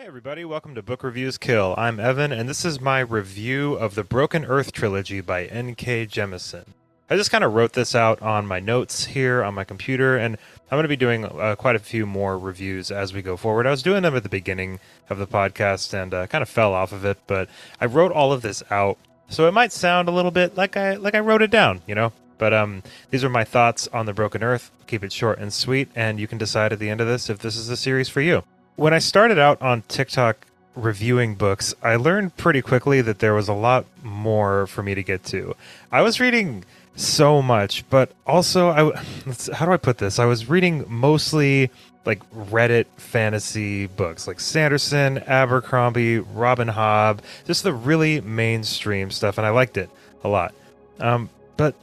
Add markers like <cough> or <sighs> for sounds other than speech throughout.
Hey, everybody, welcome to Book Reviews Kill. I'm Evan, and this is my review of the Broken Earth trilogy by N.K. Jemisin. I just kind of wrote this out on my notes here on my computer, and I'm going to be doing uh, quite a few more reviews as we go forward. I was doing them at the beginning of the podcast and uh, kind of fell off of it, but I wrote all of this out, so it might sound a little bit like I like I wrote it down, you know. But um, these are my thoughts on the Broken Earth. Keep it short and sweet, and you can decide at the end of this if this is a series for you. When I started out on TikTok reviewing books, I learned pretty quickly that there was a lot more for me to get to. I was reading so much, but also I <sighs> how do I put this? I was reading mostly like Reddit fantasy books, like Sanderson, Abercrombie, Robin Hobb, just the really mainstream stuff, and I liked it a lot. Um, but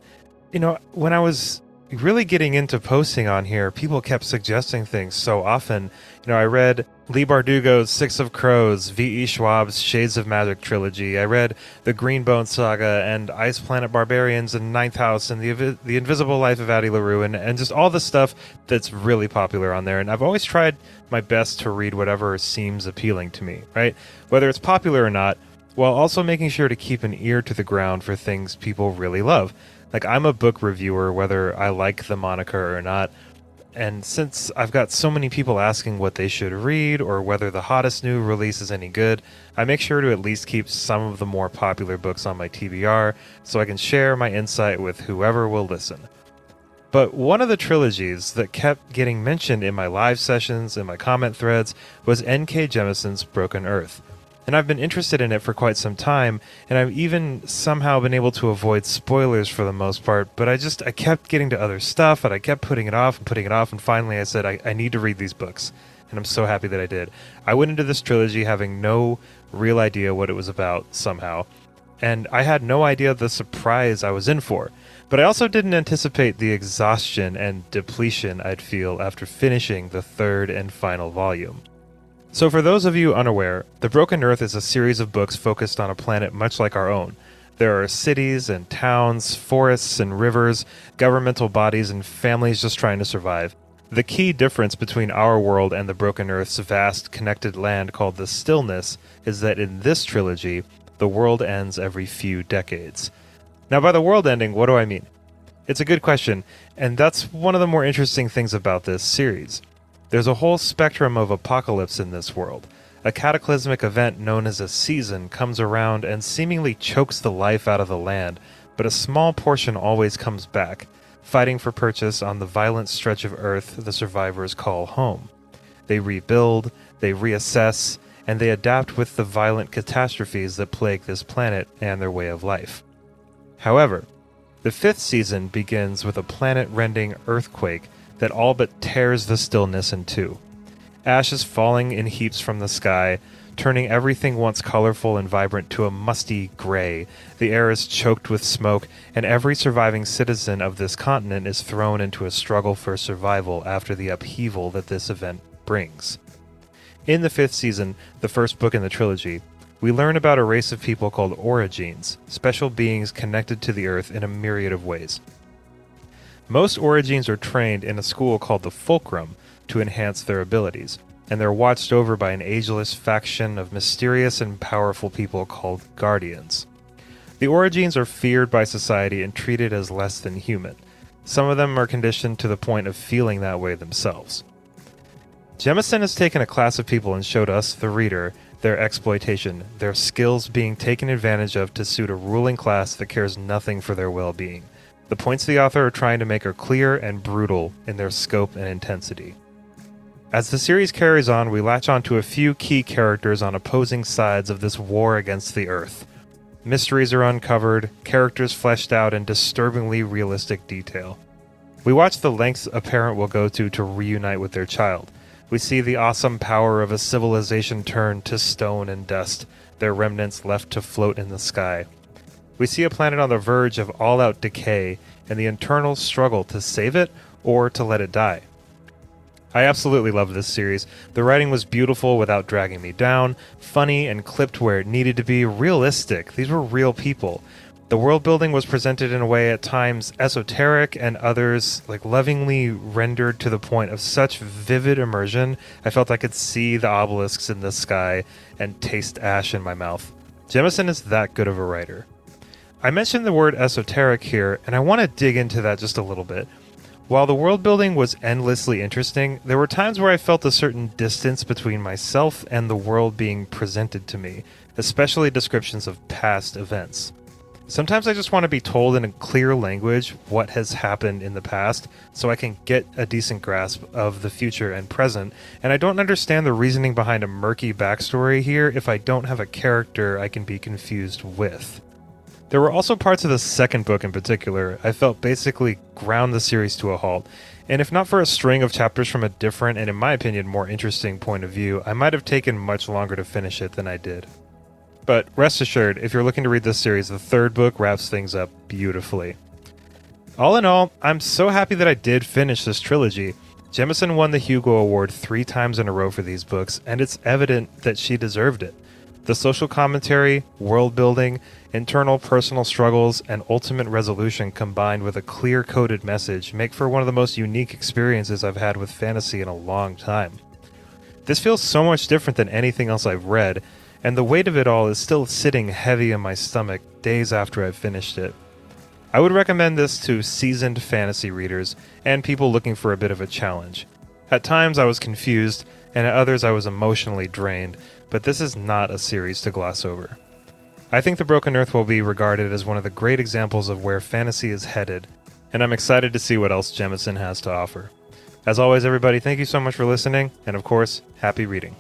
you know, when I was really getting into posting on here, people kept suggesting things so often. You know, I read Leigh Bardugo's Six of Crows, V.E. Schwab's Shades of Magic trilogy. I read the Greenbone saga and Ice Planet Barbarians and Ninth House and the the Invisible Life of Addie LaRue and, and just all the stuff that's really popular on there. And I've always tried my best to read whatever seems appealing to me, right? Whether it's popular or not, while also making sure to keep an ear to the ground for things people really love like I'm a book reviewer whether I like the moniker or not. And since I've got so many people asking what they should read or whether the hottest new release is any good, I make sure to at least keep some of the more popular books on my TBR so I can share my insight with whoever will listen. But one of the trilogies that kept getting mentioned in my live sessions and my comment threads was N.K. Jemisin's Broken Earth and I've been interested in it for quite some time, and I've even somehow been able to avoid spoilers for the most part, but I just, I kept getting to other stuff, and I kept putting it off and putting it off, and finally I said, I, I need to read these books, and I'm so happy that I did. I went into this trilogy having no real idea what it was about somehow, and I had no idea the surprise I was in for. But I also didn't anticipate the exhaustion and depletion I'd feel after finishing the third and final volume. So, for those of you unaware, The Broken Earth is a series of books focused on a planet much like our own. There are cities and towns, forests and rivers, governmental bodies, and families just trying to survive. The key difference between our world and the Broken Earth's vast, connected land called the Stillness is that in this trilogy, the world ends every few decades. Now, by the world ending, what do I mean? It's a good question, and that's one of the more interesting things about this series. There's a whole spectrum of apocalypse in this world. A cataclysmic event known as a season comes around and seemingly chokes the life out of the land, but a small portion always comes back, fighting for purchase on the violent stretch of earth the survivors call home. They rebuild, they reassess, and they adapt with the violent catastrophes that plague this planet and their way of life. However, the fifth season begins with a planet rending earthquake that all but tears the stillness in two. Ashes falling in heaps from the sky, turning everything once colorful and vibrant to a musty gray. The air is choked with smoke, and every surviving citizen of this continent is thrown into a struggle for survival after the upheaval that this event brings. In the fifth season, the first book in the trilogy, we learn about a race of people called Orogenes, special beings connected to the earth in a myriad of ways. Most Orogenes are trained in a school called the Fulcrum to enhance their abilities, and they're watched over by an ageless faction of mysterious and powerful people called Guardians. The Orogenes are feared by society and treated as less than human. Some of them are conditioned to the point of feeling that way themselves. Jemisin has taken a class of people and showed us, the reader, their exploitation, their skills being taken advantage of to suit a ruling class that cares nothing for their well being. The points the author are trying to make are clear and brutal in their scope and intensity. As the series carries on, we latch on to a few key characters on opposing sides of this war against the Earth. Mysteries are uncovered, characters fleshed out in disturbingly realistic detail. We watch the lengths a parent will go to to reunite with their child. We see the awesome power of a civilization turned to stone and dust, their remnants left to float in the sky. We see a planet on the verge of all out decay and the internal struggle to save it or to let it die. I absolutely love this series. The writing was beautiful without dragging me down, funny and clipped where it needed to be, realistic. These were real people. The world building was presented in a way at times esoteric and others like lovingly rendered to the point of such vivid immersion. I felt I could see the obelisks in the sky and taste ash in my mouth. Jemisin is that good of a writer. I mentioned the word esoteric here, and I want to dig into that just a little bit. While the world building was endlessly interesting, there were times where I felt a certain distance between myself and the world being presented to me, especially descriptions of past events. Sometimes I just want to be told in a clear language what has happened in the past so I can get a decent grasp of the future and present, and I don't understand the reasoning behind a murky backstory here if I don't have a character I can be confused with. There were also parts of the second book in particular I felt basically ground the series to a halt, and if not for a string of chapters from a different and, in my opinion, more interesting point of view, I might have taken much longer to finish it than I did. But rest assured, if you're looking to read this series, the third book wraps things up beautifully. All in all, I'm so happy that I did finish this trilogy. Jemisin won the Hugo Award three times in a row for these books, and it's evident that she deserved it. The social commentary, world building, internal personal struggles, and ultimate resolution combined with a clear coded message make for one of the most unique experiences I've had with fantasy in a long time. This feels so much different than anything else I've read, and the weight of it all is still sitting heavy in my stomach days after I've finished it. I would recommend this to seasoned fantasy readers and people looking for a bit of a challenge. At times I was confused, and at others I was emotionally drained, but this is not a series to gloss over. I think The Broken Earth will be regarded as one of the great examples of where fantasy is headed, and I'm excited to see what else Jemisin has to offer. As always, everybody, thank you so much for listening, and of course, happy reading.